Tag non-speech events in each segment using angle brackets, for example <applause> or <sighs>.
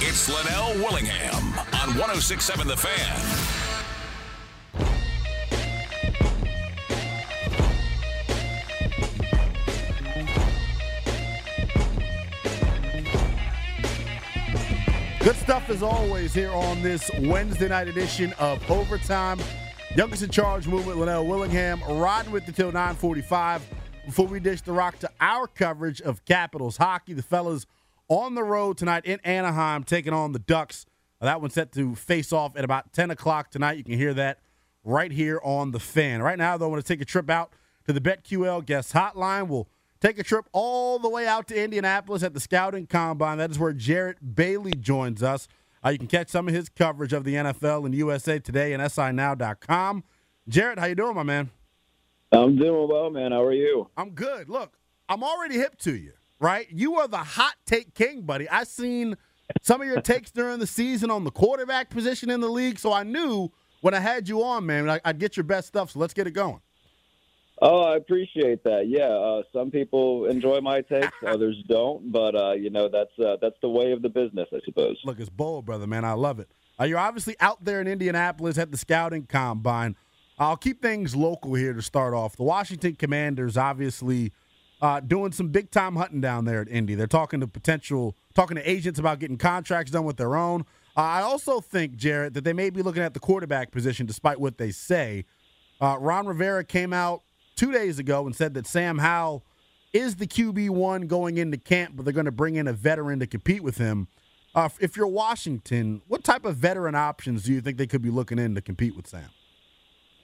It's Linnell Willingham on 1067 The Fan. Good stuff as always here on this Wednesday night edition of Overtime. Youngest in charge movement, Linnell Willingham, riding with till 945 before we dish the rock to our coverage of Capitals hockey. The fellas on the road tonight in Anaheim taking on the Ducks. That one's set to face off at about 10 o'clock tonight. You can hear that right here on the fan. Right now, though, I want to take a trip out to the BetQL guest hotline. We'll take a trip all the way out to Indianapolis at the Scouting Combine. That is where Jarrett Bailey joins us. Uh, you can catch some of his coverage of the NFL and USA Today and SINow.com. Jarrett, how you doing, my man? I'm doing well, man. How are you? I'm good. Look, I'm already hip to you, right? You are the hot take king, buddy. I seen some of your takes during the season on the quarterback position in the league, so I knew when I had you on, man, I'd get your best stuff. So let's get it going. Oh, I appreciate that. Yeah, uh, some people enjoy my takes, <laughs> others don't. But uh, you know, that's uh, that's the way of the business, I suppose. Look, it's bold, brother, man. I love it. Uh, you're obviously out there in Indianapolis at the scouting combine. I'll keep things local here to start off. The Washington Commanders, obviously, uh, doing some big time hunting down there at Indy. They're talking to potential, talking to agents about getting contracts done with their own. Uh, I also think, Jarrett, that they may be looking at the quarterback position, despite what they say. Ron Rivera came out two days ago and said that Sam Howell is the QB one going into camp, but they're going to bring in a veteran to compete with him. Uh, if you're Washington, what type of veteran options do you think they could be looking in to compete with Sam?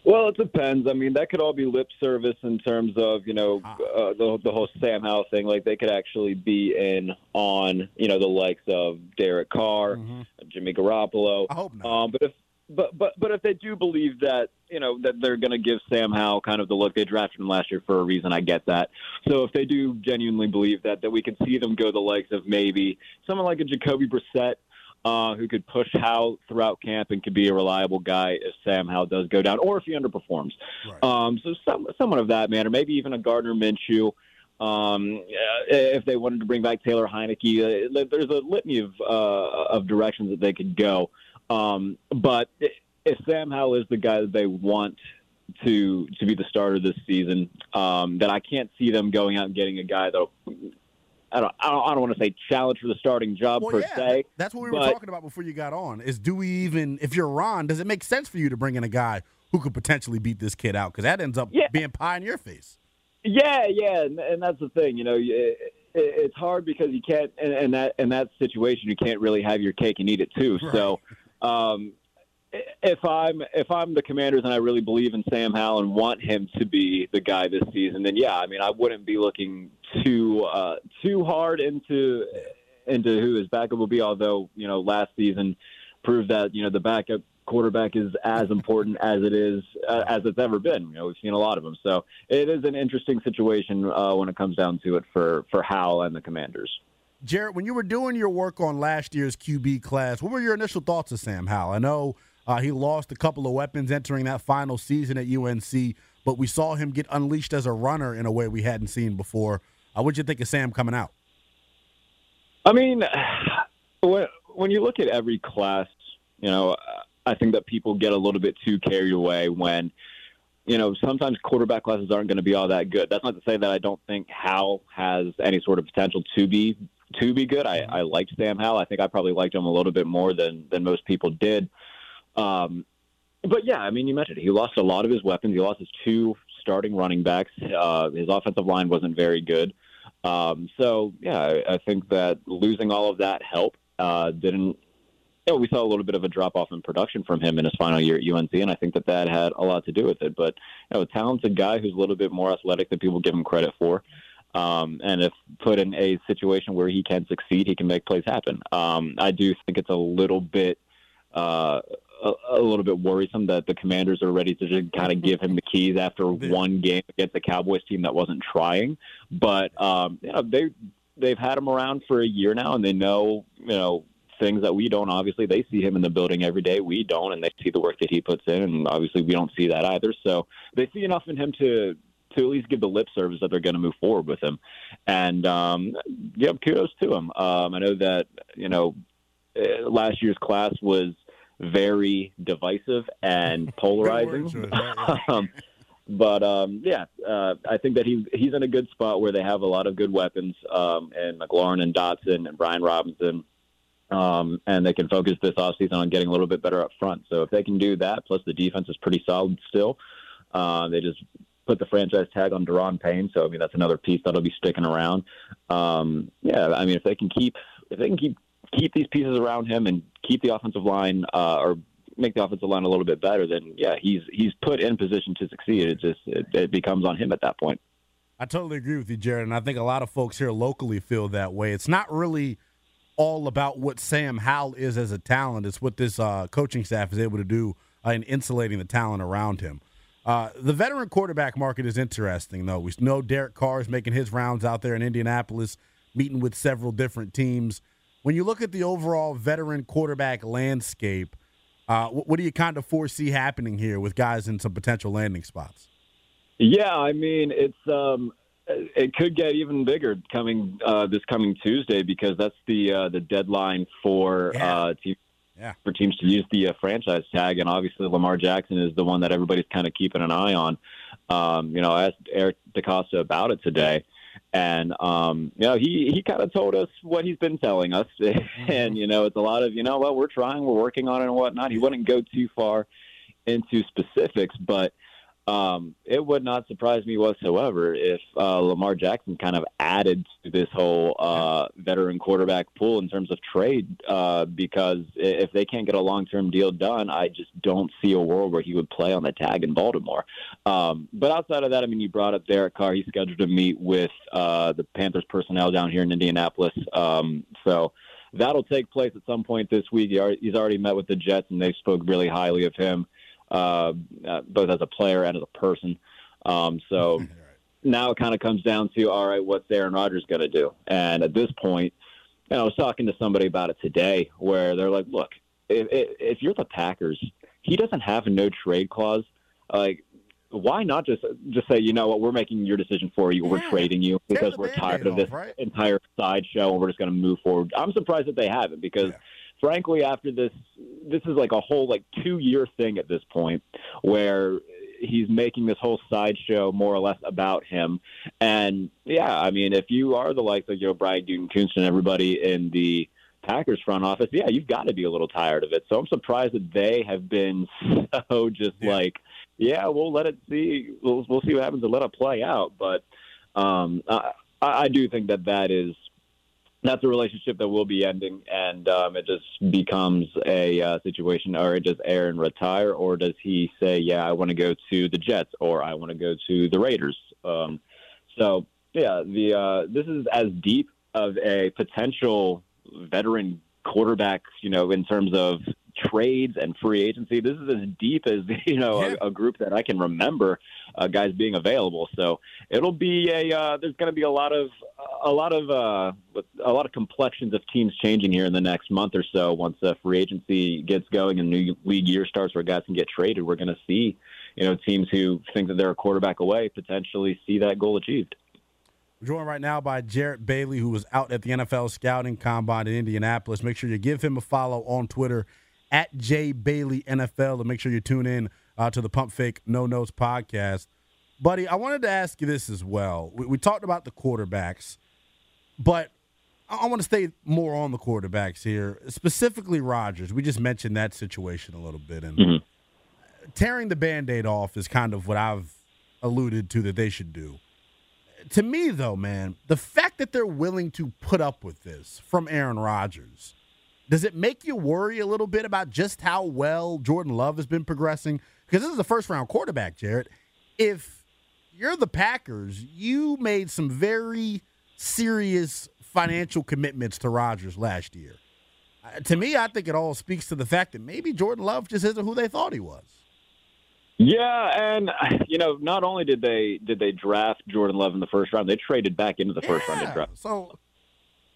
Well, it depends. I mean, that could all be lip service in terms of you know ah. uh, the the whole Sam Howell thing. Like they could actually be in on you know the likes of Derek Carr, mm-hmm. Jimmy Garoppolo. I hope not. Um, but if but but but if they do believe that you know that they're going to give Sam Howell kind of the look they drafted him last year for a reason, I get that. So if they do genuinely believe that, that we could see them go the likes of maybe someone like a Jacoby Brissett. Uh, who could push Howell throughout camp and could be a reliable guy if Sam Howell does go down, or if he underperforms. Right. Um, so some, someone of that manner, maybe even a Gardner Minshew. Um, if they wanted to bring back Taylor Heinicke, uh, there's a litany of uh, of directions that they could go. Um, but if Sam Howell is the guy that they want to to be the starter this season, um, then I can't see them going out and getting a guy that I don't, I don't, I don't want to say challenge for the starting job well, per yeah, se. That's what we were talking about before you got on. Is do we even, if you're Ron, does it make sense for you to bring in a guy who could potentially beat this kid out? Because that ends up yeah. being pie in your face. Yeah, yeah, and, and that's the thing. You know, it, it's hard because you can't, in, in that in that situation, you can't really have your cake and eat it too. Right. So um, if I'm if I'm the Commanders and I really believe in Sam Howell and want him to be the guy this season, then yeah, I mean I wouldn't be looking too uh, too hard into into who his backup will be. Although you know last season proved that you know the backup quarterback is as important as it is uh, as it's ever been. You know we've seen a lot of them, so it is an interesting situation uh, when it comes down to it for for Howell and the Commanders. Jarrett, when you were doing your work on last year's QB class, what were your initial thoughts of Sam Howell? I know uh, he lost a couple of weapons entering that final season at UNC, but we saw him get unleashed as a runner in a way we hadn't seen before. Uh, what'd you think of Sam coming out? I mean, <sighs> when, when you look at every class, you know, I think that people get a little bit too carried away when – you know, sometimes quarterback classes aren't going to be all that good. That's not to say that I don't think Howell has any sort of potential to be to be good. I, I liked Sam Howell. I think I probably liked him a little bit more than than most people did. Um, but yeah, I mean, you mentioned it. he lost a lot of his weapons. He lost his two starting running backs. Uh, his offensive line wasn't very good. Um, so yeah, I, I think that losing all of that help uh, didn't you know, we saw a little bit of a drop off in production from him in his final year at UNC, and I think that that had a lot to do with it. But you know, a talented guy who's a little bit more athletic than people give him credit for, um, and if put in a situation where he can succeed, he can make plays happen. Um, I do think it's a little bit. Uh, a, a, little bit worrisome that the Commanders are ready to just kind of give him the keys after one game against the Cowboys team that wasn't trying. But um, you know, they they've had him around for a year now, and they know you know things that we don't. Obviously, they see him in the building every day. We don't, and they see the work that he puts in, and obviously, we don't see that either. So they see enough in him to to at least give the lip service that they're going to move forward with him. And um, yeah, kudos to him. Um, I know that you know uh, last year's class was very divisive and <laughs> polarizing. Good word choice, right, right. um, but um, yeah, uh, I think that he he's in a good spot where they have a lot of good weapons, um, and McLaurin and Dotson and Brian Robinson, um, and they can focus this offseason on getting a little bit better up front. So if they can do that, plus the defense is pretty solid still, uh, they just put the franchise tag on Daron Payne. So I mean that's another piece that'll be sticking around. Um, yeah, I mean if they can keep if they can keep keep these pieces around him and keep the offensive line uh, or make the offensive line a little bit better, then yeah, he's he's put in position to succeed. It just it, it becomes on him at that point. I totally agree with you, Jarrett, and I think a lot of folks here locally feel that way. It's not really all about what Sam Howell is as a talent; it's what this uh, coaching staff is able to do uh, in insulating the talent around him. Uh, the veteran quarterback market is interesting, though. We know Derek Carr is making his rounds out there in Indianapolis, meeting with several different teams. When you look at the overall veteran quarterback landscape, uh, what, do you kind of foresee happening here with guys in some potential landing spots? Yeah, I mean it's um, it could get even bigger coming uh, this coming Tuesday because that's the uh, the deadline for Yeah. uh, teams Yeah. for teams to use the uh, franchise tag, and obviously Lamar Jackson is the one that everybody's kind of keeping an eye on. Um, you know, I asked Eric DeCosta about it today, and um, you know he he kind of told us what he's been telling us, <laughs> and you know it's a lot of you know well we're trying, we're working on it and whatnot. He wouldn't go too far into specifics, but um, it would not surprise me whatsoever if uh, Lamar Jackson kind of added to this whole uh, veteran quarterback pool in terms of trade. Uh, because if they can't get a long-term deal done, I just don't see a world where he would play on the tag in Baltimore. Um, but outside of that, I mean, you brought up Derek Carr. He's scheduled to meet with uh, the Panthers personnel down here in Indianapolis. Um, so that'll take place at some point this week. He he's already met with the Jets, and they spoke really highly of him uh, uh, both as a player and as a person. Um, so <laughs> now it kind of comes down to all right, what's Aaron Rodgers going to do? And at this point, and I was talking to somebody about it today, where they're like, look, if, if if you're the Packers, he doesn't have a no trade clause. Like, why not just just say, you know what, we're making your decision for you, we're Yeah. trading you because we're tired of this right? entire sideshow, and we're just going to move forward. I'm surprised that they haven't because Yeah. Frankly, after this, this is like a whole like two year thing at this point, where he's making this whole sideshow more or less about him. And yeah, I mean, if you are the likes of you know Brian Gutekunst and everybody in the Packers front office, yeah, you've got to be a little tired of it. So I'm surprised that they have been <laughs> so just Yeah. like, yeah, we'll let it see, we'll we'll see what happens and let it play out. But um, I, I do think that that is that's a relationship that will be ending, and um, it just becomes a uh, situation. Or does Aaron retire, or does he say, "Yeah, I want to go to the Jets, or I want to go to the Raiders"? Um, so, yeah, the uh, this is as deep of a potential veteran quarterback, you know, in terms of trades and free agency. This is as deep as <laughs> you know Yeah. a, a group that I can remember uh, guys being available. So it'll be a uh, there's going to be a lot of a lot of uh, a lot of complexions of teams changing here in the next month or so. Once uh, free agency gets going and new league year starts, where guys can get traded, we're going to see you know teams who think that they're a quarterback away potentially see that goal achieved. We're joined right now by Jarrett Bailey, who was out at the NFL scouting combine in Indianapolis. Make sure you give him a follow on Twitter at J Bailey NFL and make sure you tune in uh, to the Pump Fake No Notes podcast. Buddy, I wanted to ask you this as well. We, we talked about the quarterbacks, but I, I want to stay more on the quarterbacks here, specifically Rodgers. We just mentioned that situation a little bit. And Mhm. tearing the band aid off is kind of what I've alluded to that they should do to me though, man, the fact that they're willing to put up with this from Aaron Rodgers, does it make you worry a little bit about just how well Jordan Love has been progressing? Because this is a first round quarterback, Jarrett. If you're the Packers, you made some very serious financial commitments to Rodgers last year. Uh, to me, I think it all speaks to the fact that maybe Jordan Love just isn't who they thought he was. Yeah, and <sighs> you know, not only did they did they draft Jordan Love in the first round, they traded back into the first round to Yeah, draft. So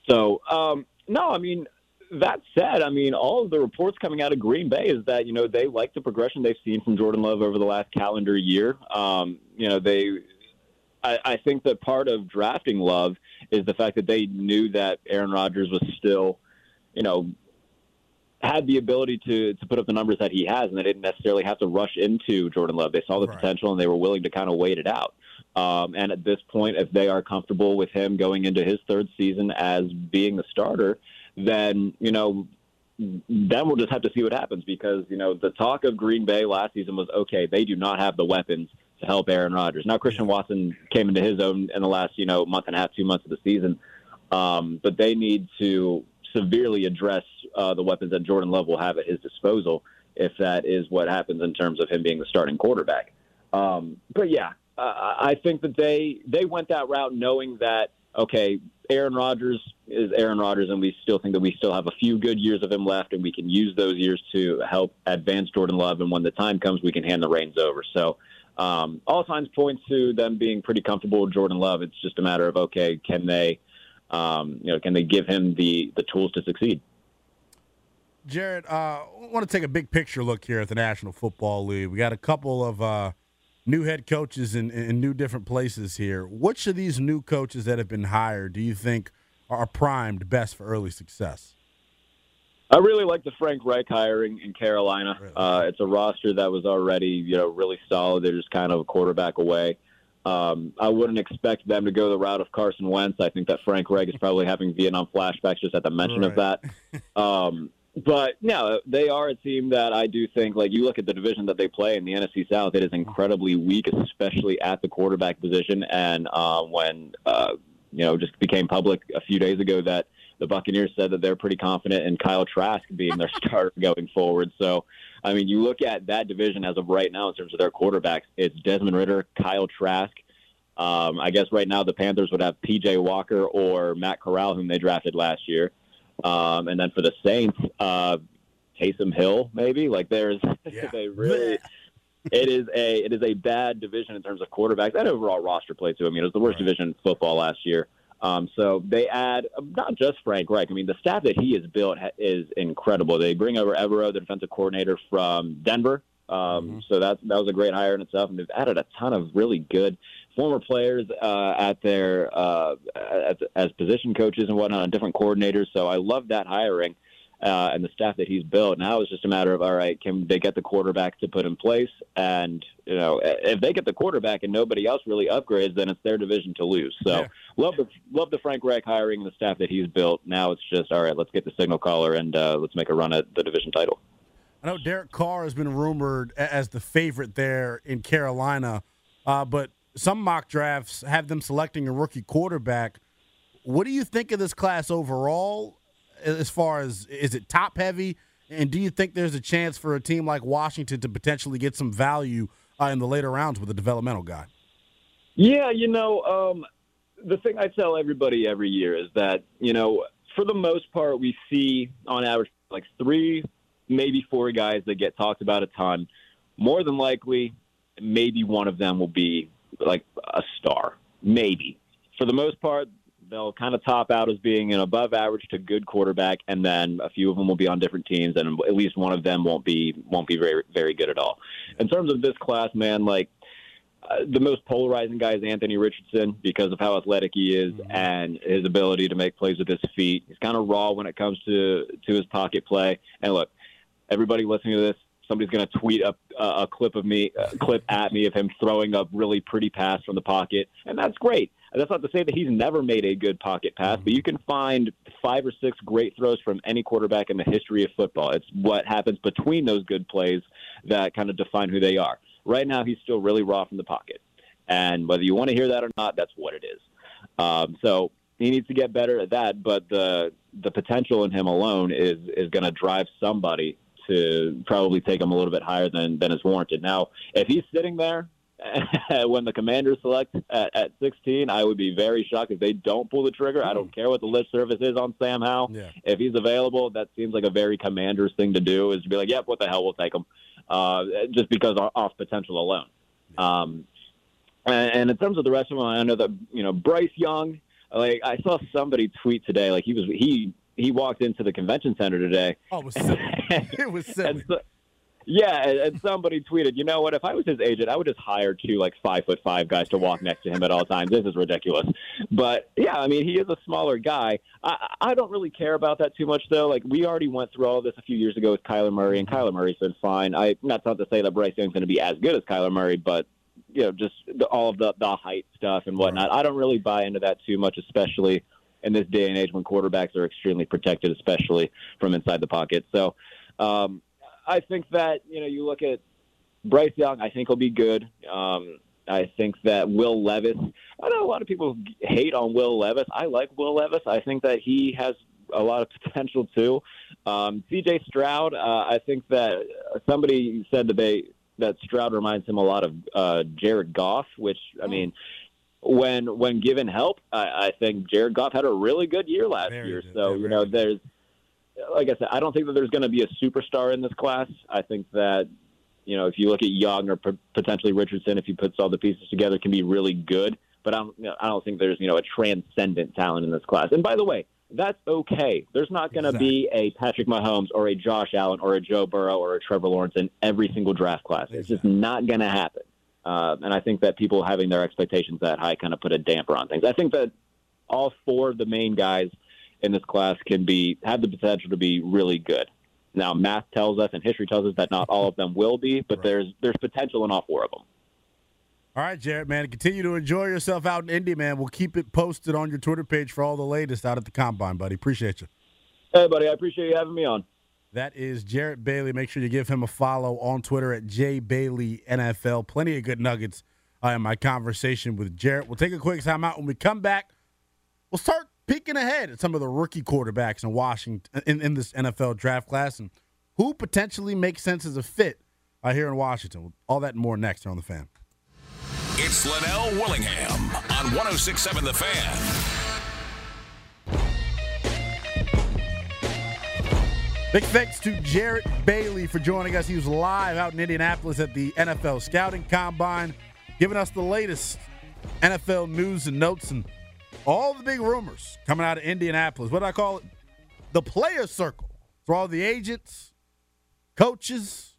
So, um, no, I mean, that said, I mean, all of the reports coming out of Green Bay is that, you know, they like the progression they've seen from Jordan Love over the last calendar year. Um, you know, they, I, I think that part of drafting Love is the fact that they knew that Aaron Rodgers was still, you know, had the ability to to put up the numbers that he has, and they didn't necessarily have to rush into Jordan Love. They saw the Right. potential, and they were willing to kind of wait it out. Um, and at this point, if they are comfortable with him going into his third season as being the starter, then you know, then we'll just have to see what happens because you know the talk of Green Bay last season was okay, they do not have the weapons to help Aaron Rodgers. Now Christian Watson came into his own in the last you know month and a half, two months of the season, um, but they need to severely address uh, the weapons that Jordan Love will have at his disposal if that is what happens in terms of him being the starting quarterback. Um, but yeah, uh, I think that they they went that route knowing that okay, Aaron Rodgers is Aaron Rodgers, and we still think that we still have a few good years of him left, and we can use those years to help advance Jordan Love. And when the time comes, we can hand the reins over. So. Um, all signs point to them being pretty comfortable with Jordan Love. It's just a matter of okay, can they, um, you know, can they give him the the tools to succeed? Jarrett, uh, I want to take a big picture look here at the National Football League. We got a couple of uh, new head coaches in, in new different places here. Which of these new coaches that have been hired do you think are primed best for early success? I really like the Frank Reich hiring in Carolina. Really? Uh, it's a roster that was already, you know, really solid. They're just kind of a quarterback away. Um, I wouldn't expect them to go the route of Carson Wentz. I think that Frank Reich is probably having Vietnam flashbacks just at the mention of that. <laughs> Um, but no, they are a team that I do think, like you look at the division that they play in the NFC South, it is incredibly weak, especially at the quarterback position. And uh, when uh, you know, just became public a few days ago that the Buccaneers said that they're pretty confident in Kyle Trask being their <laughs> starter going forward. So, I mean, you look at that division as of right now in terms of their quarterbacks, it's Desmond Ridder, Kyle Trask. Um, I guess right now the Panthers would have P.J. Walker or Matt Corral, whom they drafted last year. Um, and then for the Saints, uh, Taysom Hill, maybe. Like there's, <laughs> Yeah. they really. <laughs> It is a it is a bad division in terms of quarterbacks and overall roster play too. I mean, it was the worst Right. division in football last year. Um, so they add not just Frank Reich. I mean, the staff that he has built ha- is incredible. They bring over Evero, the defensive coordinator from Denver. Um, Mhm. So that that was a great hire in itself, and they've added a ton of really good former players uh, at their uh, as, as position coaches and whatnot, and different coordinators. So I love that hiring uh, and the staff that he's built. Now it's just a matter of all right, can they get the quarterback to put in place? And you know, if they get the quarterback and nobody else really upgrades, then it's their division to lose. So Yeah. love the love the Frank Reich hiring and the staff that he's built. Now it's just all right. Let's get the signal caller and uh, let's make a run at the division title. I know Derek Carr has been rumored as the favorite there in Carolina, uh, but some mock drafts have them selecting a rookie quarterback. What do you think of this class overall? As far as is it top heavy, and do you think there's a chance for a team like Washington to potentially get some value uh, in the later rounds with a developmental guy? Yeah, you know, um, the thing I tell everybody every year is that, you know, for the most part, we see on average like three, maybe four guys that get talked about a ton. More than likely, maybe one of them will be like a star. Maybe. For the most part, they'll kind of top out as being an above average to good quarterback, and then a few of them will be on different teams, and at least one of them won't be won't be very very good at all. In terms of this class, man, like uh, the most polarizing guy is Anthony Richardson because of how athletic he is and his ability to make plays with his feet. He's kind of raw when it comes to to his pocket play. And look, everybody listening to this, somebody's going to tweet uh, a clip of me, a clip at me of him throwing a really pretty pass from the pocket, and that's great. That's not to say that he's never made a good pocket pass, but you can find five or six great throws from any quarterback in the history of football. It's what happens between those good plays that kind of define who they are. Right now, he's still really raw from the pocket. And whether you want to hear that or not, that's what it is. Um, so he needs to get better at that. But the the potential in him alone is is going to drive somebody to probably take him a little bit higher than than is warranted. Now, if he's sitting there <laughs> when the Commanders select at, at 16, I would be very shocked if they don't pull the trigger. I don't care what the list service is on Sam Howell Yeah. if he's available, that seems like a very Commanders thing to do. Is to be like, "Yep, what the hell, we'll take him," uh, just because off potential alone. Um, and, and in terms of the rest of them, I know that you know Bryce Young. Like I saw somebody tweet today, like he was he he walked into the convention center today, Oh, it was silly. <laughs> it was silly. and so, Yeah, and, and somebody tweeted, you know what? If I was his agent, I would just hire two like five foot five guys to walk next to him at all times. This is ridiculous. But yeah, I mean, he is a smaller guy. I, I don't really care about that too much, though. Like we already went through all of this a few years ago with Kyler Murray, and Kyler Murray's been fine. I not not to say that Bryce Young's going to be as good as Kyler Murray, but you know, just the, all of the the height stuff and whatnot. I don't really buy into that too much, especially in this day and age when quarterbacks are extremely protected, especially from inside the pocket. So. Um, I think that you know you look at Bryce Young. I think he'll be good. Um, I think that Will Levis. I know a lot of people hate on Will Levis. I like Will Levis. I think that he has a lot of <laughs> potential too. Um, C.J. Stroud. Uh, I think that somebody said that they that Stroud reminds him a lot of uh, Jared Goff, which I hmm. mean. When when given help, I, I think Jared Goff had a really good year last very year. Good. So you know, there's like I said, I don't think that there's going to be a superstar in this class. I think that you know if you look at Young or p- potentially Richardson, if he puts all the pieces together, can be really good. But I don't, you know, I don't think there's you know a transcendent talent in this class. And by the way, that's okay. There's not going to exactly. be a Patrick Mahomes or a Josh Allen or a Joe Burrow or a Trevor Lawrence in every single draft class. Exactly. It's just not going to happen. Uh, and I think that people having their expectations that high kind of put a damper on things. I think that all four of the main guys in this class can be have the potential to be really good. Now, math tells us and history tells us that not all of them will be, but right. there's there's potential in all four of them. All right, Jarrett, man. Continue to enjoy yourself out in Indy, man. We'll keep it posted on your Twitter page for all the latest out at the combine, buddy. Appreciate you. Hey, buddy. I appreciate you having me on. That is Jarrett Bailey. Make sure you give him a follow on Twitter at jbaileyNFL. Plenty of good nuggets uh, in my conversation with Jarrett. We'll take a quick time out. When we come back, we'll start peeking ahead at some of the rookie quarterbacks in Washington in, in this NFL draft class and who potentially makes sense as a fit uh, here in Washington. All that and more next on the Fan. It's Linnell Willingham on 1067 The Fan. Big thanks to Jarrett Bailey for joining us. He was live out in Indianapolis at the NFL Scouting Combine, giving us the latest NFL news and notes and all the big rumors coming out of Indianapolis. What do I call it? The player circle. For all the agents, coaches,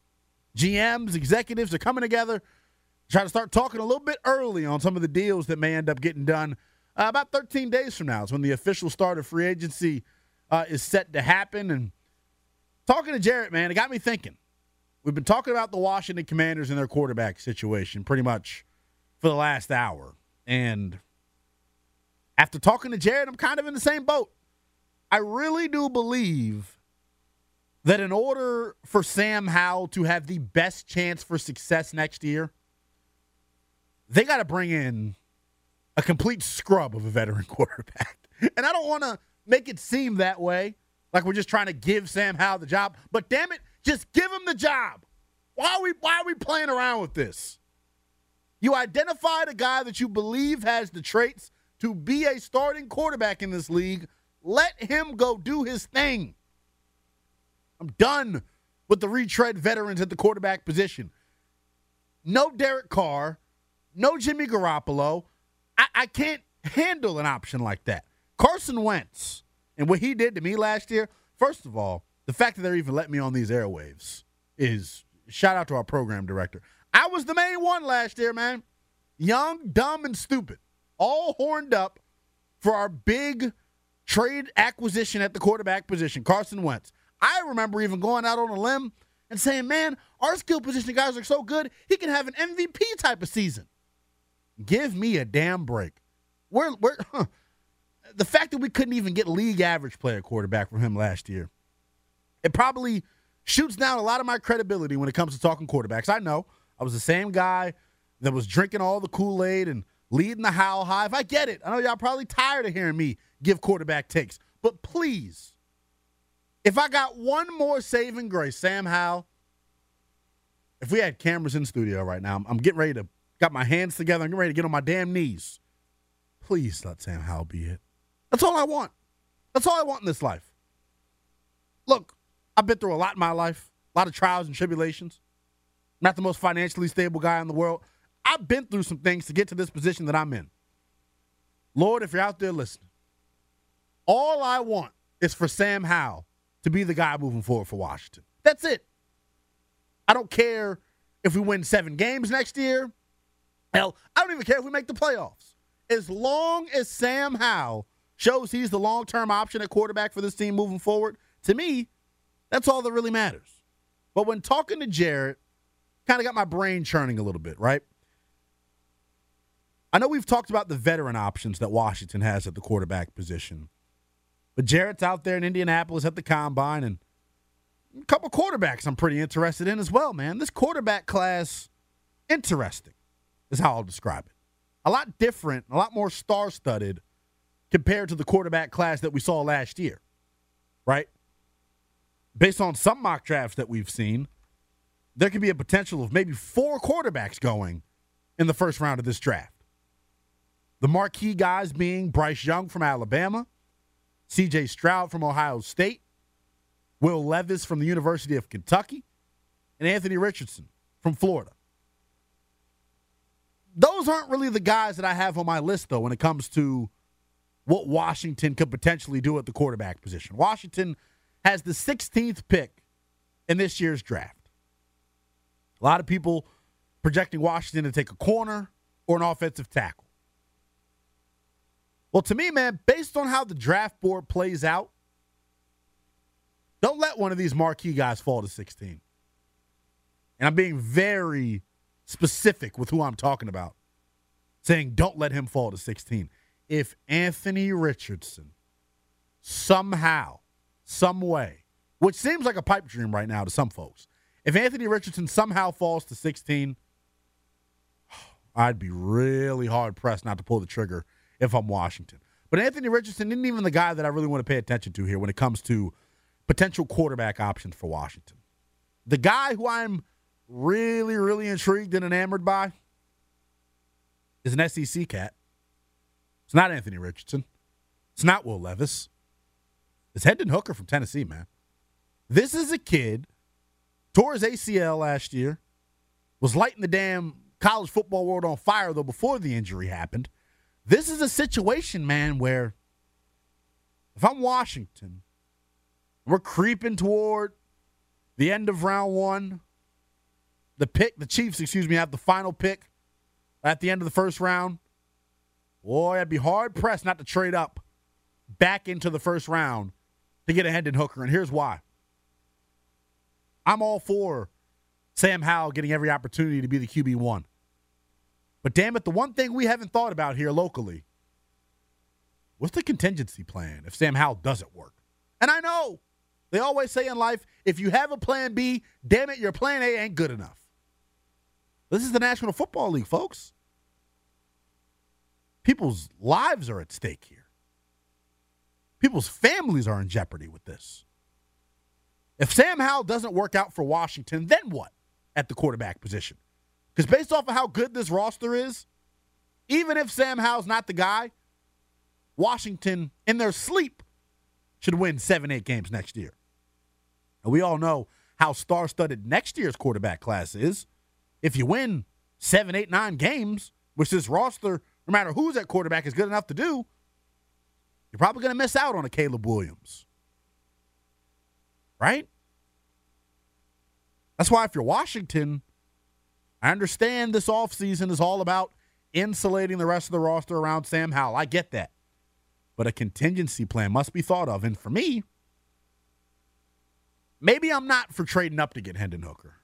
GMs, executives are coming together, trying to start talking a little bit early on some of the deals that may end up getting done uh, about 13 days from now. is when the official start of free agency uh, is set to happen. And talking to Jarrett, man, it got me thinking. We've been talking about the Washington Commanders and their quarterback situation pretty much for the last hour. And after talking to Jarrett, I'm kind of in the same boat. I really do believe that in order for Sam Howell to have the best chance for success next year, they got to bring in a complete scrub of a veteran <laughs> quarterback. And I don't want to make it seem that way, like we're just trying to give Sam Howell the job. But damn it, just give him the job. Why are we why are we playing around with this? You identified a guy that you believe has the traits to be a starting quarterback in this league. Let him go do his thing. I'm done with the retread veterans at the quarterback position. No Derek Carr, no Jimmy Garoppolo. I, I can't handle an option like that. Carson Wentz and what he did to me last year, first of all, the fact that they're even letting me on these airwaves is shout out to our program director. I was the main one last year, man. Young, dumb, and stupid all horned up for our big trade acquisition at the quarterback position, Carson Wentz. I remember even going out on a limb and saying, man, our skill position guys are so good, he can have an MVP type of season. Give me a damn break. We're, we're, huh. The fact that we couldn't even get league average player quarterback from him last year, it probably shoots down a lot of my credibility when it comes to talking quarterbacks. I know I was the same guy that was drinking all the Kool Aid and leading the How Hive. I get it. I know y'all probably tired of hearing me give quarterback takes, but please, if I got one more saving grace, Sam Howell, if we had cameras in studio right now, I'm, I'm getting ready to got my hands together. I'm getting ready to get on my damn knees. Please let Sam Howell be it. That's all I want. That's all I want in this life. Look, I've been through a lot in my life, a lot of trials and tribulations. I'm not the most financially stable guy in the world. I've been through some things to get to this position that I'm in. Lord, if you're out there listening, all I want is for Sam Howell to be the guy moving forward for Washington. That's it. I don't care if we win seven games next year. Hell, I don't even care if we make the playoffs. As long as Sam Howell shows he's the long term option at quarterback for this team moving forward, to me, that's all that really matters. But when talking to Jarrett, kind of got my brain churning a little bit, right? I know we've talked about the veteran options that Washington has at the quarterback position. But Jarrett's out there in Indianapolis at the combine and a couple quarterbacks I'm pretty interested in as well, man. This quarterback class, interesting, is how I'll describe it. A lot different, a lot more star studded compared to the quarterback class that we saw last year, right? Based on some mock drafts that we've seen, there could be a potential of maybe four quarterbacks going in the first round of this draft. The marquee guys being Bryce Young from Alabama, CJ Stroud from Ohio State, Will Levis from the University of Kentucky, and Anthony Richardson from Florida. Those aren't really the guys that I have on my list, though, when it comes to what Washington could potentially do at the quarterback position. Washington has the 16th pick in this year's draft. A lot of people projecting Washington to take a corner or an offensive tackle. Well, to me, man, based on how the draft board plays out, don't let one of these marquee guys fall to 16. And I'm being very specific with who I'm talking about, saying don't let him fall to 16. If Anthony Richardson somehow, some way, which seems like a pipe dream right now to some folks, if Anthony Richardson somehow falls to 16, <sighs> I'd be really hard pressed not to pull the trigger if I'm Washington. But Anthony Richardson isn't even the guy that I really want to pay attention to here when it comes to potential quarterback options for Washington. The guy who I'm really, really intrigued and enamored by is an SEC cat. It's not Anthony Richardson. It's not Will Levis. It's Hendon Hooker from Tennessee, man. This is a kid, tore his ACL last year, was lighting the damn college football world on fire, though, before the injury happened. This is a situation, man, where if I'm Washington, we're creeping toward the end of round one. The pick, the Chiefs, excuse me, have the final pick at the end of the first round. Boy, I'd be hard pressed not to trade up back into the first round to get a Hendon Hooker. And here's why. I'm all for Sam Howell getting every opportunity to be the QB1. But damn it, the one thing we haven't thought about here locally what's the contingency plan if Sam Howell doesn't work? And I know they always say in life, if you have a plan B, damn it, your plan A ain't good enough. This is the National Football League, folks. People's lives are at stake here. People's families are in jeopardy with this. If Sam Howell doesn't work out for Washington, then what at the quarterback position? Because based off of how good this roster is, even if Sam Howell's not the guy, Washington, in their sleep, should win seven, eight games next year. And we all know how star studded next year's quarterback class is. If you win seven, eight, nine games, which this roster, no matter who's at quarterback, is good enough to do, you're probably going to miss out on a Caleb Williams. Right? That's why if you're Washington, I understand this offseason is all about insulating the rest of the roster around Sam Howell. I get that. But a contingency plan must be thought of. And for me, maybe I'm not for trading up to get Hendon Hooker.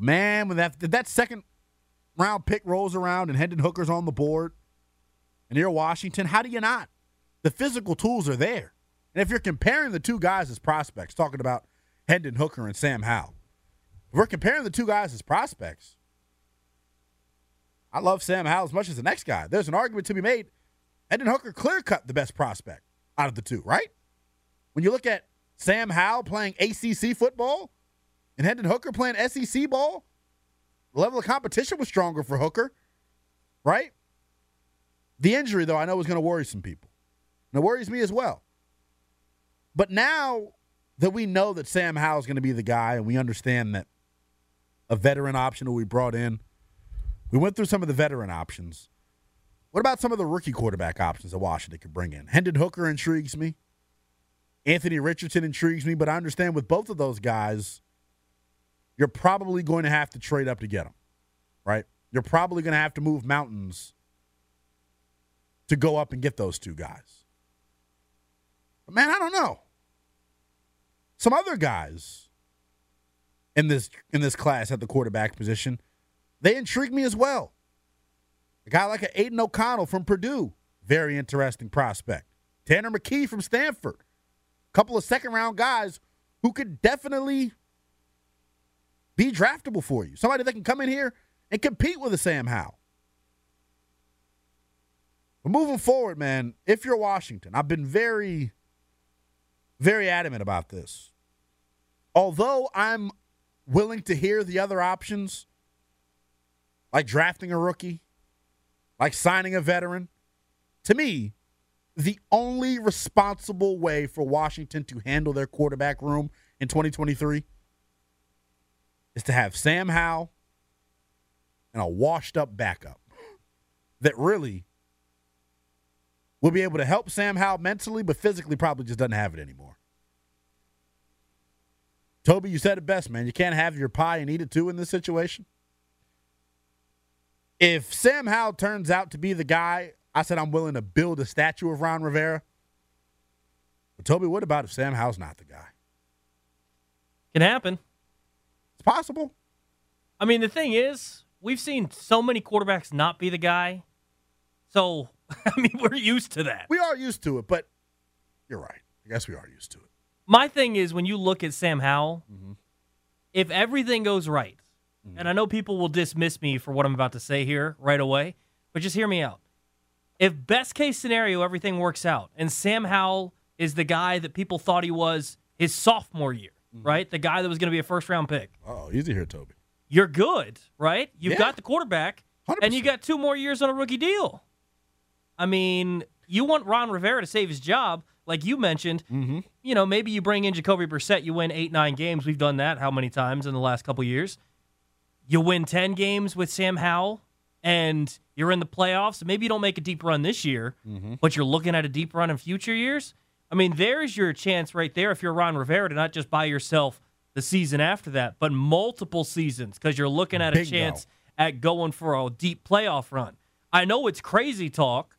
Man, when that, that second round pick rolls around and Hendon Hooker's on the board and you're Washington, how do you not? The physical tools are there. And if you're comparing the two guys as prospects, talking about Hendon Hooker and Sam Howell, if we're comparing the two guys as prospects, I love Sam Howell as much as the next guy. There's an argument to be made. Hendon Hooker clear cut the best prospect out of the two, right? When you look at Sam Howell playing ACC football and Hendon Hooker playing SEC ball, level of competition was stronger for Hooker, right? The injury, though, I know is going to worry some people. And it worries me as well. But now that we know that Sam Howell is going to be the guy and we understand that a veteran option who we brought in, we went through some of the veteran options. What about some of the rookie quarterback options that Washington could bring in? Hendon Hooker intrigues me. Anthony Richardson intrigues me, but I understand with both of those guys, you're probably going to have to trade up to get him, right? You're probably going to have to move mountains to go up and get those two guys. But man, I don't know. Some other guys in this in this class at the quarterback position, they intrigue me as well. A guy like an Aidan O'Connell from Purdue, very interesting prospect. Tanner McKee from Stanford, a couple of second round guys who could definitely be draftable for you. Somebody that can come in here and compete with a Sam Howell. But moving forward, man, if you're Washington, I've been very, very adamant about this. Although I'm willing to hear the other options, like drafting a rookie, like signing a veteran, to me, the only responsible way for Washington to handle their quarterback room in 2023 is to have Sam Howell and a washed up backup that really will be able to help Sam Howell mentally, but physically probably just doesn't have it anymore. Toby, you said it best, man. You can't have your pie and eat it too in this situation. If Sam Howell turns out to be the guy, I said I'm willing to build a statue of Ron Rivera. But Toby, what about if Sam Howell's not the guy? Can happen. It's possible. I mean, the thing is, we've seen so many quarterbacks not be the guy. So, <laughs> I mean, we're used to that. We are used to it, but you're right. I guess we are used to it. My thing is when you look at Sam Howell, Mm-hmm. if everything goes right, and I know people will dismiss me for what I'm about to say here right away, but just hear me out. If best case scenario everything works out and Sam Howell is the guy that people thought he was his sophomore year, Mm-hmm. right? The guy that was going to be a first round pick. Oh, easy here, Toby. You're good, right? You've Yeah. got the quarterback, and you got two more years on a rookie deal. I mean, you want Ron Rivera to save his job, like you mentioned. Mm-hmm. You know, maybe you bring in Jacoby Brissett, you win eight, nine games. We've done that how many times in the last couple years? You win ten games with Sam Howell, and you're in the playoffs. Maybe you don't make a deep run this year, Mm-hmm. but you're looking at a deep run in future years. I mean, there's your chance right there if you're Ron Rivera to not just buy yourself the season after that, but multiple seasons because you're looking at a Bingo. chance at going for a deep playoff run. I know it's crazy talk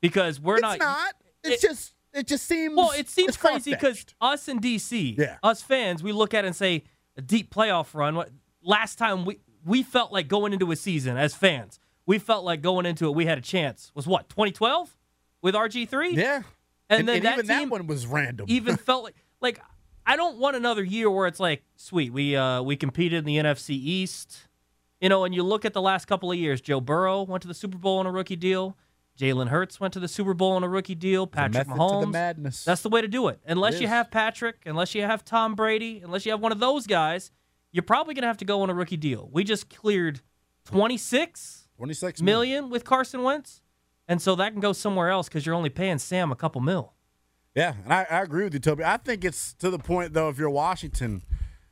because we're not It's not. not. It's it- just. It just seems. Well, it seems crazy because us in DC, Yeah. us fans, we look at it and say a deep playoff run. What last time we we felt like going into a season as fans, we felt like going into it we had a chance was what 2012 with RG three, Yeah. And, then that even team that one was random. even <laughs> felt like like I don't want another year where it's like sweet we uh we competed in the NFC East, you know, and you look at the last couple of years, Joe Burrow went to the Super Bowl on a rookie deal. Jalen Hurts went to the Super Bowl on a rookie deal. Patrick the Mahomes. madness. That's the way to do it. Unless It you have Patrick, unless you have Tom Brady, unless you have one of those guys, you're probably going to have to go on a rookie deal. We just cleared 26 26 million with Carson Wentz. And so that can go somewhere else because you're only paying Sam a couple mil. Yeah, and I, I agree with you, Toby. I think it's to the point though. If you're Washington,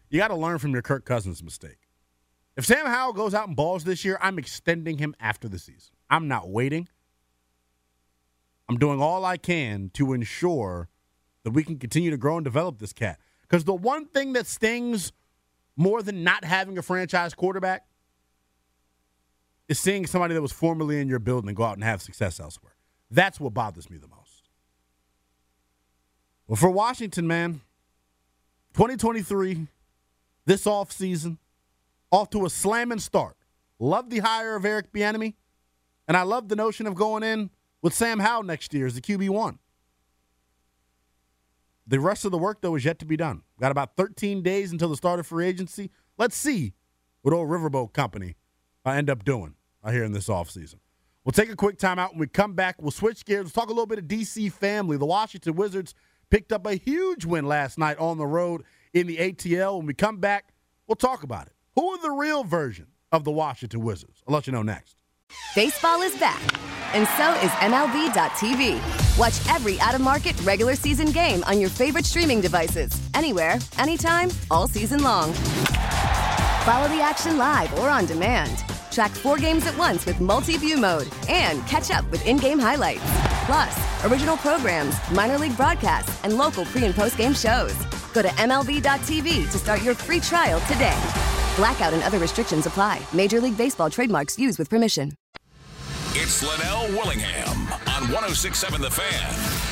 you got to learn from your Kirk Cousins mistake. If Sam Howell goes out and balls this year, I'm extending him after the season. I'm not waiting. I'm doing all I can to ensure that we can continue to grow and develop this cat. Because the one thing that stings more than not having a franchise quarterback is seeing somebody that was formerly in your building go out and have success elsewhere. That's what bothers me the most. Well, for Washington, man, 2023, this offseason, off to a slamming start. Love the hire of Eric Bieniemy, and I love the notion of going in with Sam Howell next year as the QB1. The rest of the work, though, is yet to be done. Got about 13 days until the start of free agency. Let's see what old Riverboat Company I end up doing here in this offseason. We'll take a quick timeout. When we come back, we'll switch gears. We'll talk a little bit of DC family. The Washington Wizards picked up a huge win last night on the road in the ATL. When we come back, we'll talk about it. Who are the real version of the Washington Wizards? I'll let you know next. Baseball is back, and so is MLB.tv. Watch every out of market regular season game on your favorite streaming devices, anywhere, anytime, all season long. Follow the action live or on demand. Track four games at once with multi view mode and catch up with in game highlights. Plus, original programs, minor league broadcasts, and local pre and post game shows. Go to MLB.tv to start your free trial today. Blackout and other restrictions apply. Major League Baseball trademarks used with permission. It's Linnell Willingham on 1067 The Fan.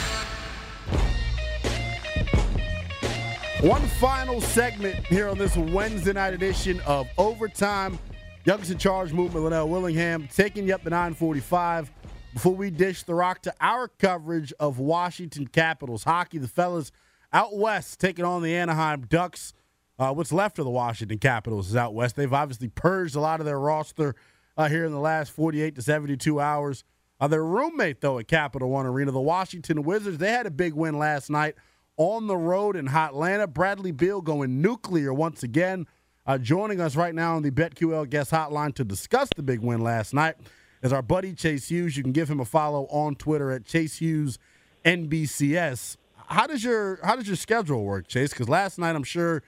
One final segment here on this Wednesday night edition of Overtime. Youngest in Charge movement, Linnell Willingham, taking you up to 945 before we dish the rock to our coverage of Washington Capitals hockey. The fellas out west taking on the Anaheim Ducks. Uh, what's left of the Washington Capitals is out west. They've obviously purged a lot of their roster uh, here in the last 48 to 72 hours. Uh, their roommate, though, at Capital One Arena, the Washington Wizards, they had a big win last night on the road in Atlanta. Bradley Beal going nuclear once again. Uh, joining us right now on the BetQL guest hotline to discuss the big win last night is our buddy Chase Hughes. You can give him a follow on Twitter at Chase Hughes NBCS. How does your how does your schedule work, Chase? Because last night I'm sure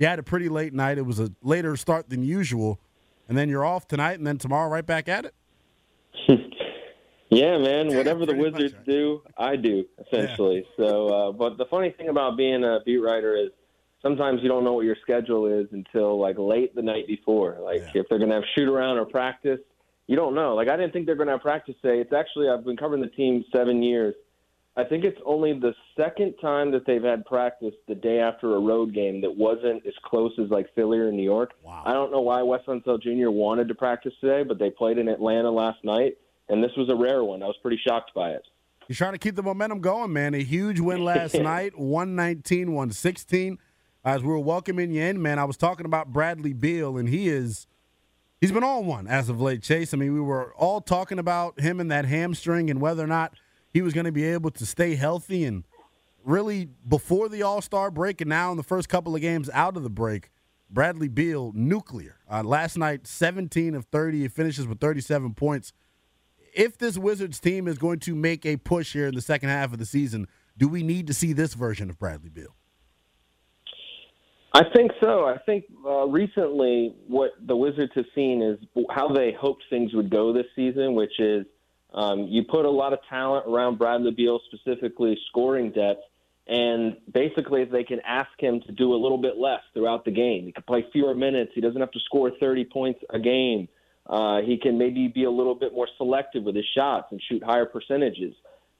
you had a pretty late night. It was a later start than usual, and then you're off tonight, and then tomorrow right back at it. <laughs> yeah, man. Whatever the Wizards much, do, I do essentially. Yeah. So, uh, but the funny thing about being a beat writer is sometimes you don't know what your schedule is until like late the night before. Like yeah. if they're going to have shoot around or practice, you don't know. Like I didn't think they're going to have practice today. It's actually I've been covering the team seven years. I think it's only the second time that they've had practice the day after a road game that wasn't as close as like Philly or New York. Wow. I don't know why Wes Unseld Jr. wanted to practice today, but they played in Atlanta last night, and this was a rare one. I was pretty shocked by it. He's trying to keep the momentum going, man. A huge win last <laughs> night, 119, 116. As we were welcoming you in, man, I was talking about Bradley Beal, and he is he's been on one as of late, Chase. I mean, we were all talking about him and that hamstring and whether or not – he was going to be able to stay healthy and really before the All Star break and now in the first couple of games out of the break, Bradley Beal nuclear. Uh, last night, 17 of 30. He finishes with 37 points. If this Wizards team is going to make a push here in the second half of the season, do we need to see this version of Bradley Beal? I think so. I think uh, recently what the Wizards have seen is how they hoped things would go this season, which is um, you put a lot of talent around Bradley Beal, specifically scoring depth, and basically they can ask him to do a little bit less throughout the game. He can play fewer minutes. He doesn't have to score 30 points a game. Uh, he can maybe be a little bit more selective with his shots and shoot higher percentages.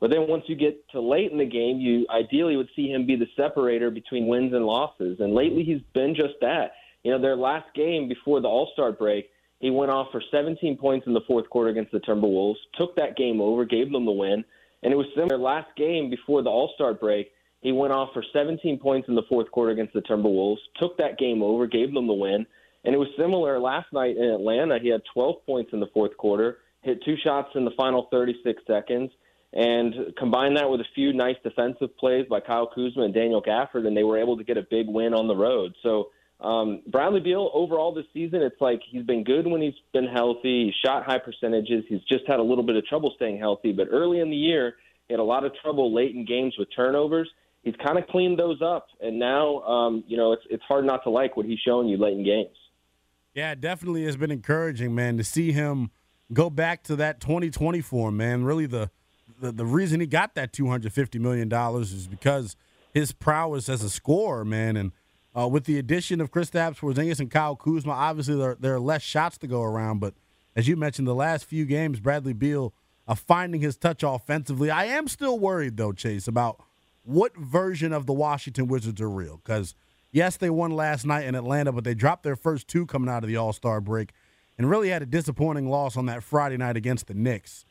But then once you get to late in the game, you ideally would see him be the separator between wins and losses. And lately he's been just that. You know, their last game before the All Star break, he went off for 17 points in the fourth quarter against the Timberwolves, took that game over, gave them the win. And it was similar last game before the All Star break. He went off for 17 points in the fourth quarter against the Timberwolves, took that game over, gave them the win. And it was similar last night in Atlanta. He had 12 points in the fourth quarter, hit two shots in the final 36 seconds, and combine that with a few nice defensive plays by Kyle Kuzma and Daniel Gafford, and they were able to get a big win on the road. So um, Bradley Beal, overall this season, it's like he's been good when he's been healthy. He's shot high percentages. He's just had a little bit of trouble staying healthy. But early in the year, he had a lot of trouble late in games with turnovers. He's kind of cleaned those up, and now um, you know it's it's hard not to like what he's showing you late in games. Yeah, it definitely has been encouraging, man, to see him go back to that 2020 form, man. Really, the the, the reason he got that 250 million dollars is because his prowess as a scorer, man, and uh, with the addition of Chris Kristaps Porzingis and Kyle Kuzma, obviously there, there are less shots to go around. But as you mentioned, the last few games, Bradley Beal uh, finding his touch offensively. I am still worried though, Chase, about what version of the Washington Wizards are real. Because yes, they won last night in Atlanta, but they dropped their first two coming out of the All Star break, and really had a disappointing loss on that Friday night against the Knicks.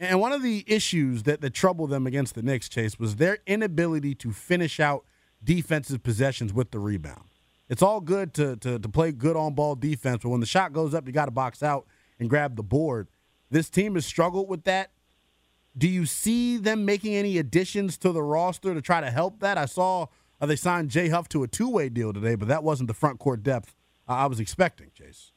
And one of the issues that, that troubled them against the Knicks, Chase, was their inability to finish out defensive possessions with the rebound. It's all good to, to, to play good on ball defense, but when the shot goes up, you got to box out and grab the board. This team has struggled with that. Do you see them making any additions to the roster to try to help that? I saw uh, they signed Jay Huff to a two way deal today, but that wasn't the front court depth I was expecting, Chase.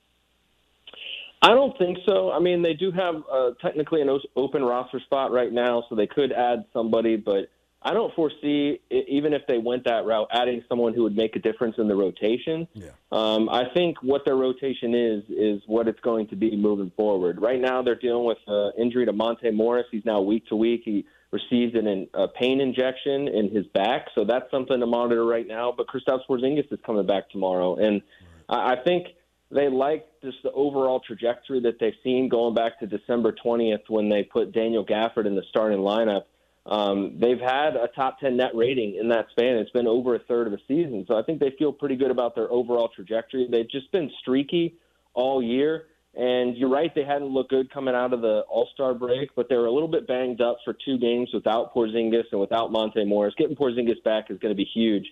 I don't think so. I mean, they do have uh, technically an open roster spot right now, so they could add somebody, but I don't foresee, even if they went that route, adding someone who would make a difference in the rotation. Yeah. Um, I think what their rotation is is what it's going to be moving forward. Right now, they're dealing with uh, injury to Monte Morris. He's now week to week. He received an, a pain injection in his back, so that's something to monitor right now. But Kristaps Porzingis is coming back tomorrow, and right. I, I think they like just the overall trajectory that they've seen going back to December 20th when they put Daniel Gafford in the starting lineup. Um, they've had a top 10 net rating in that span. It's been over a third of the season. So I think they feel pretty good about their overall trajectory. They've just been streaky all year. And you're right, they hadn't looked good coming out of the All Star break, but they were a little bit banged up for two games without Porzingis and without Monte Morris. Getting Porzingis back is going to be huge.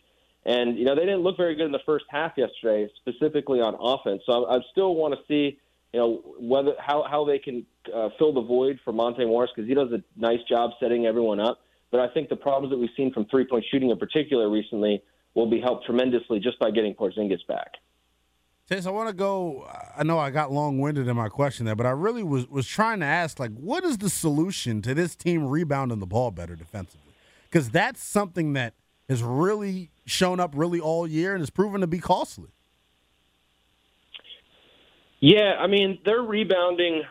And you know they didn't look very good in the first half yesterday, specifically on offense. So I, I still want to see, you know, whether how how they can uh, fill the void for Monte Morris because he does a nice job setting everyone up. But I think the problems that we've seen from three point shooting in particular recently will be helped tremendously just by getting Porzingis back. Chase, I want to go. I know I got long winded in my question there, but I really was was trying to ask, like, what is the solution to this team rebounding the ball better defensively? Because that's something that has really shown up really all year and has proven to be costly. Yeah, I mean their rebounding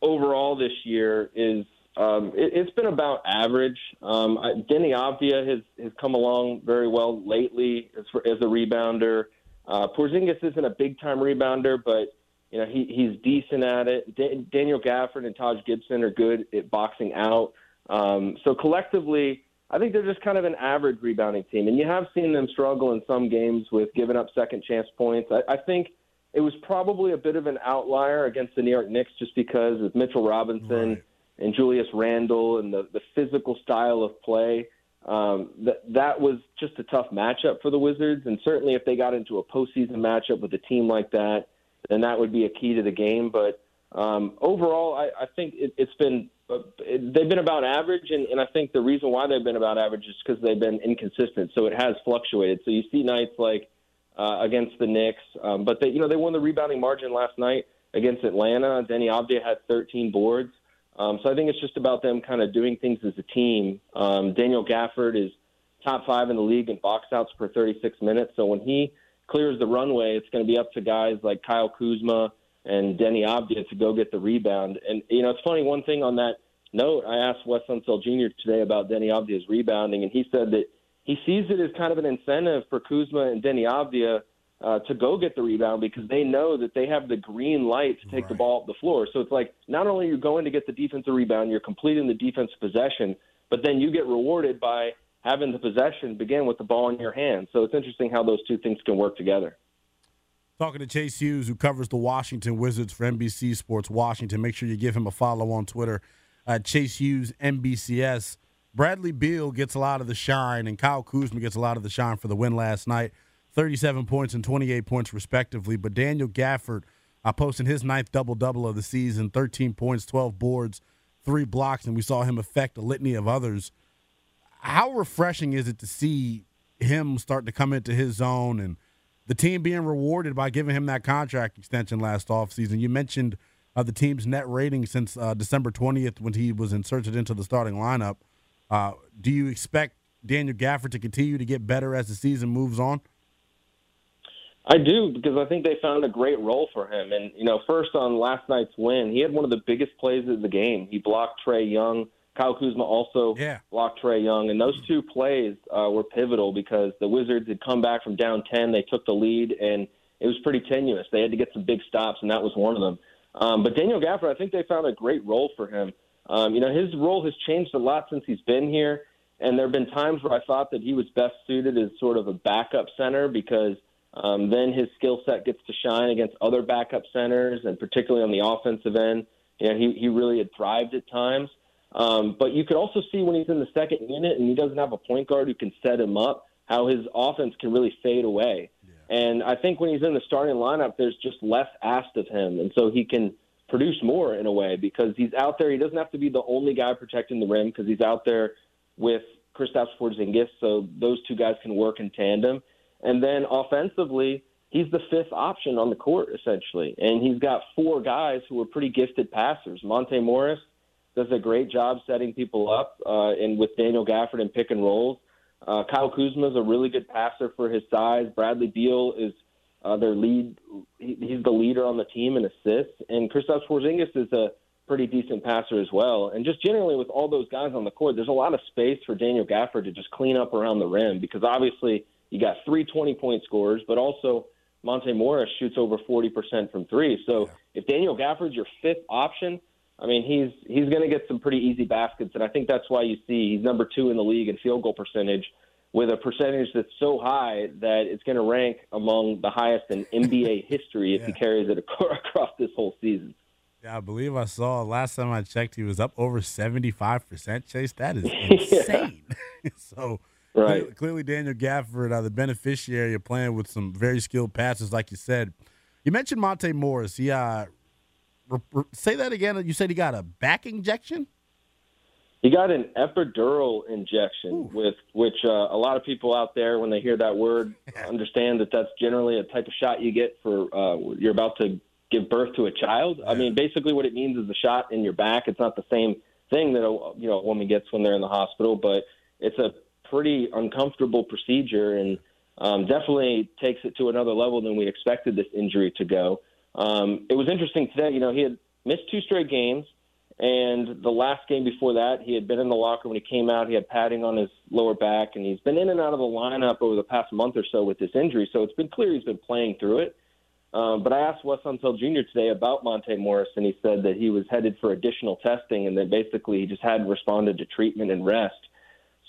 overall this year is um, it, has been about average. Um, I, Deni Avdija has has come along very well lately as, as a rebounder. Uh, Porzingis isn't a big time rebounder, but you know he he's decent at it. Da- Daniel Gafford and Taj Gibson are good at boxing out. Um, so collectively, I think they're just kind of an average rebounding team, and you have seen them struggle in some games with giving up second chance points. I, I think it was probably a bit of an outlier against the New York Knicks just because of Mitchell Robinson right. and Julius Randle and the, the physical style of play. Um, that that was just a tough matchup for the Wizards, and certainly if they got into a postseason matchup with a team like that, then that would be a key to the game. But um, overall, I, I think it, it's been they've been about average, and, and I think the reason why they've been about average is because they've been inconsistent. So it has fluctuated. So you see nights like uh, against the Knicks, um, but they, you know, they won the rebounding margin last night against Atlanta. Deni Avdija had 13 boards. Um, so I think it's just about them kind of doing things as a team. Um, Daniel Gafford is top five in the league in box outs per 36 minutes. So when he clears the runway, it's going to be up to guys like Kyle Kuzma and Deni Avdija to go get the rebound. And you know, it's funny. One thing on that note, I asked Wes Unseld Jr. today about Deni Avdija's rebounding, and he said that he sees it as kind of an incentive for Kuzma and Deni Avdija uh, to go get the rebound because they know that they have the green light to take right. the ball up the floor. So it's like not only are you going to get the defensive rebound, you're completing the defensive possession, but then you get rewarded by having the possession begin with the ball in your hand. So it's interesting how those two things can work together. Talking to Chase Hughes, who covers the Washington Wizards for NBC Sports Washington. Make sure you give him a follow on Twitter at Chase Hughes NBCS. Bradley Beal gets a lot of the shine, and Kyle Kuzma gets a lot of the shine for the win last night 37 points and 28 points, respectively. But Daniel Gafford uh, posting his ninth double double of the season 13 points, 12 boards, three blocks, and we saw him affect a litany of others. How refreshing is it to see him start to come into his zone and the team being rewarded by giving him that contract extension last offseason. You mentioned uh, the team's net rating since uh, December 20th when he was inserted into the starting lineup. Uh, do you expect Daniel Gafford to continue to get better as the season moves on? I do because I think they found a great role for him. And you know, first on last night's win, he had one of the biggest plays of the game. He blocked Trae Young Kyle Kuzma also yeah. blocked Trae Young, and those two plays uh, were pivotal because the Wizards had come back from down ten. They took the lead, and it was pretty tenuous. They had to get some big stops, and that was one of them. Um, but Daniel Gafford, I think they found a great role for him. Um, you know, his role has changed a lot since he's been here, and there have been times where I thought that he was best suited as sort of a backup center because um, then his skill set gets to shine against other backup centers, and particularly on the offensive end. You know, he, he really had thrived at times. Um, but you could also see when he's in the second unit and he doesn't have a point guard who can set him up, how his offense can really fade away. Yeah. And I think when he's in the starting lineup, there's just less asked of him, and so he can produce more in a way because he's out there. He doesn't have to be the only guy protecting the rim because he's out there with Kristaps Porzingis, so those two guys can work in tandem. And then offensively, he's the fifth option on the court essentially, and he's got four guys who are pretty gifted passers: Monte Morris does a great job setting people up, uh, and with Daniel Gafford and pick and rolls. Uh, Kyle Kuzma is a really good passer for his size. Bradley Beal is uh, their lead. He, he's the leader on the team in assists, and Kristaps Porzingis is a pretty decent passer as well. And just generally with all those guys on the court, there's a lot of space for Daniel Gafford to just clean up around the rim because obviously you got three 20 point scorers, but also Monte Morris shoots over 40% from three. So if Daniel Gafford's your fifth option, I mean, he's he's going to get some pretty easy baskets, and I think that's why you see he's number two in the league in field goal percentage, with a percentage that's so high that it's going to rank among the highest in <laughs> NBA history if he carries it across this whole season. Yeah, I believe I saw last time I checked he was up over seventy five percent. Chase, that is <laughs> insane. <laughs> so Right. clearly, Daniel Gafford, uh, the beneficiary of playing with some very skilled passes, like you said. You mentioned Monte Morris. He uh, say that again. You said he got a back injection. He got an epidural injection, with which uh, a lot of people out there, when they hear that word, <laughs> understand that that's generally a type of shot you get for uh, you're about to give birth to a child. I mean, basically, what it means is a shot in your back. It's not the same thing that a you know a woman gets when they're in the hospital, but it's a pretty uncomfortable procedure and um, definitely takes it to another level than we expected this injury to go. Um, it was interesting today. You know, he had missed two straight games. And the last game before that, he had been in the locker when he came out. He had padding on his lower back, and he's been in and out of the lineup over the past month or so with this injury. So it's been clear he's been playing through it. Um, but I asked Wes Unseld Jr. today about Monte Morris, and he said that he was headed for additional testing, and that basically he just hadn't responded to treatment and rest.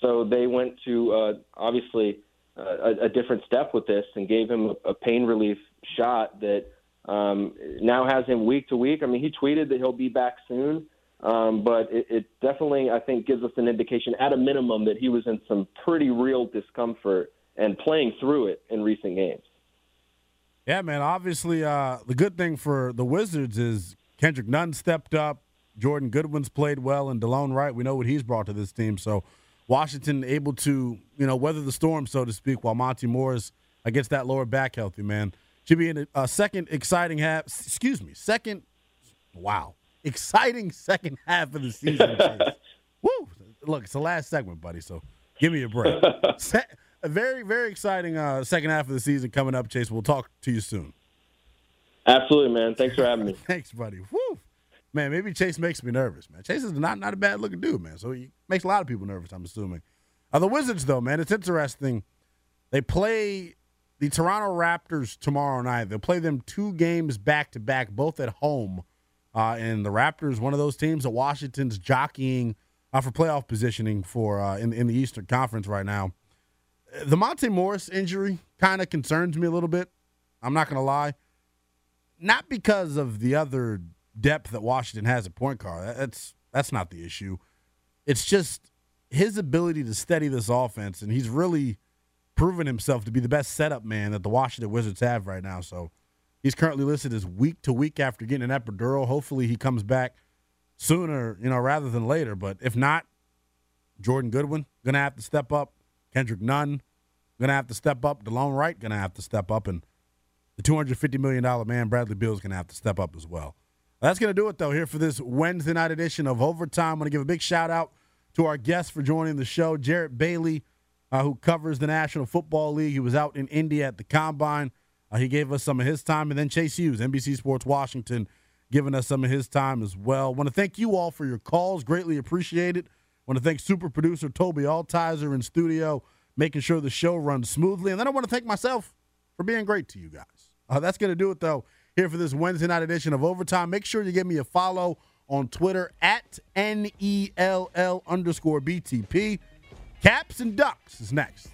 So they went to uh, obviously uh, a, a different step with this and gave him a, a pain relief shot that um, now has him week to week. I mean, he tweeted that he'll be back soon. Um, but it, it definitely, I think, gives us an indication, at a minimum, that he was in some pretty real discomfort and playing through it in recent games. Yeah, man. Obviously, uh, the good thing for the Wizards is Kendrick Nunn stepped up. Jordan Goodwin's played well, and Delon Wright. We know what he's brought to this team. So Washington able to, you know, weather the storm, so to speak, while Monte Morris gets that lower back healthy. Man, should be in a, a second exciting half. Excuse me, second. Wow, exciting second half of the season. <laughs> Woo! Look, it's the last segment, buddy. So give me a break. <laughs> Se- a very, very exciting uh, second half of the season coming up, Chase. We'll talk to you soon. Absolutely, man. Thanks for having me. <laughs> Thanks, buddy. Woo! Man, maybe Chase makes me nervous, man. Chase is not, not a bad looking dude, man. So he makes a lot of people nervous, I'm assuming. Uh, the Wizards, though, man, it's interesting. They play the Toronto Raptors tomorrow night. They'll play them two games back to back, both at home. Uh, and the Raptors, one of those teams that Washington's jockeying uh, for playoff positioning for uh, in, in the Eastern Conference right now. The Monte Morris injury kind of concerns me a little bit. I'm not going to lie. Not because of the other depth that Washington has at point guard. That's that's not the issue. It's just his ability to steady this offense, and he's really proven himself to be the best setup man that the Washington Wizards have right now. So he's currently listed as week to week after getting an epidural. Hopefully he comes back sooner, you know, rather than later. But if not, Jordan Goodwin gonna have to step up. Kendrick Nunn gonna have to step up. Delon Wright gonna have to step up, and the two hundred fifty million dollar man Bradley Beal is gonna have to step up as well. That's to do it, though, here for this Wednesday night edition of Overtime. I'm to give a big shout out to our guest for joining the show, Jarrett Bailey, uh, who covers the National Football League. He was out in Indy at the Combine. Uh, he gave us some of his time. And then Chase Hughes, NBC Sports Washington, giving us some of his time as well. want to thank you all for your calls. Greatly appreciate it. want to thank super producer Toby Altizer in studio, making sure the show runs smoothly. And then I want to thank myself for being great to you guys. Uh, that's going to do it, though here for this Wednesday night edition of Overtime. Make sure you give me a follow on Twitter at N E L L underscore BTP. Caps and Ducks is next.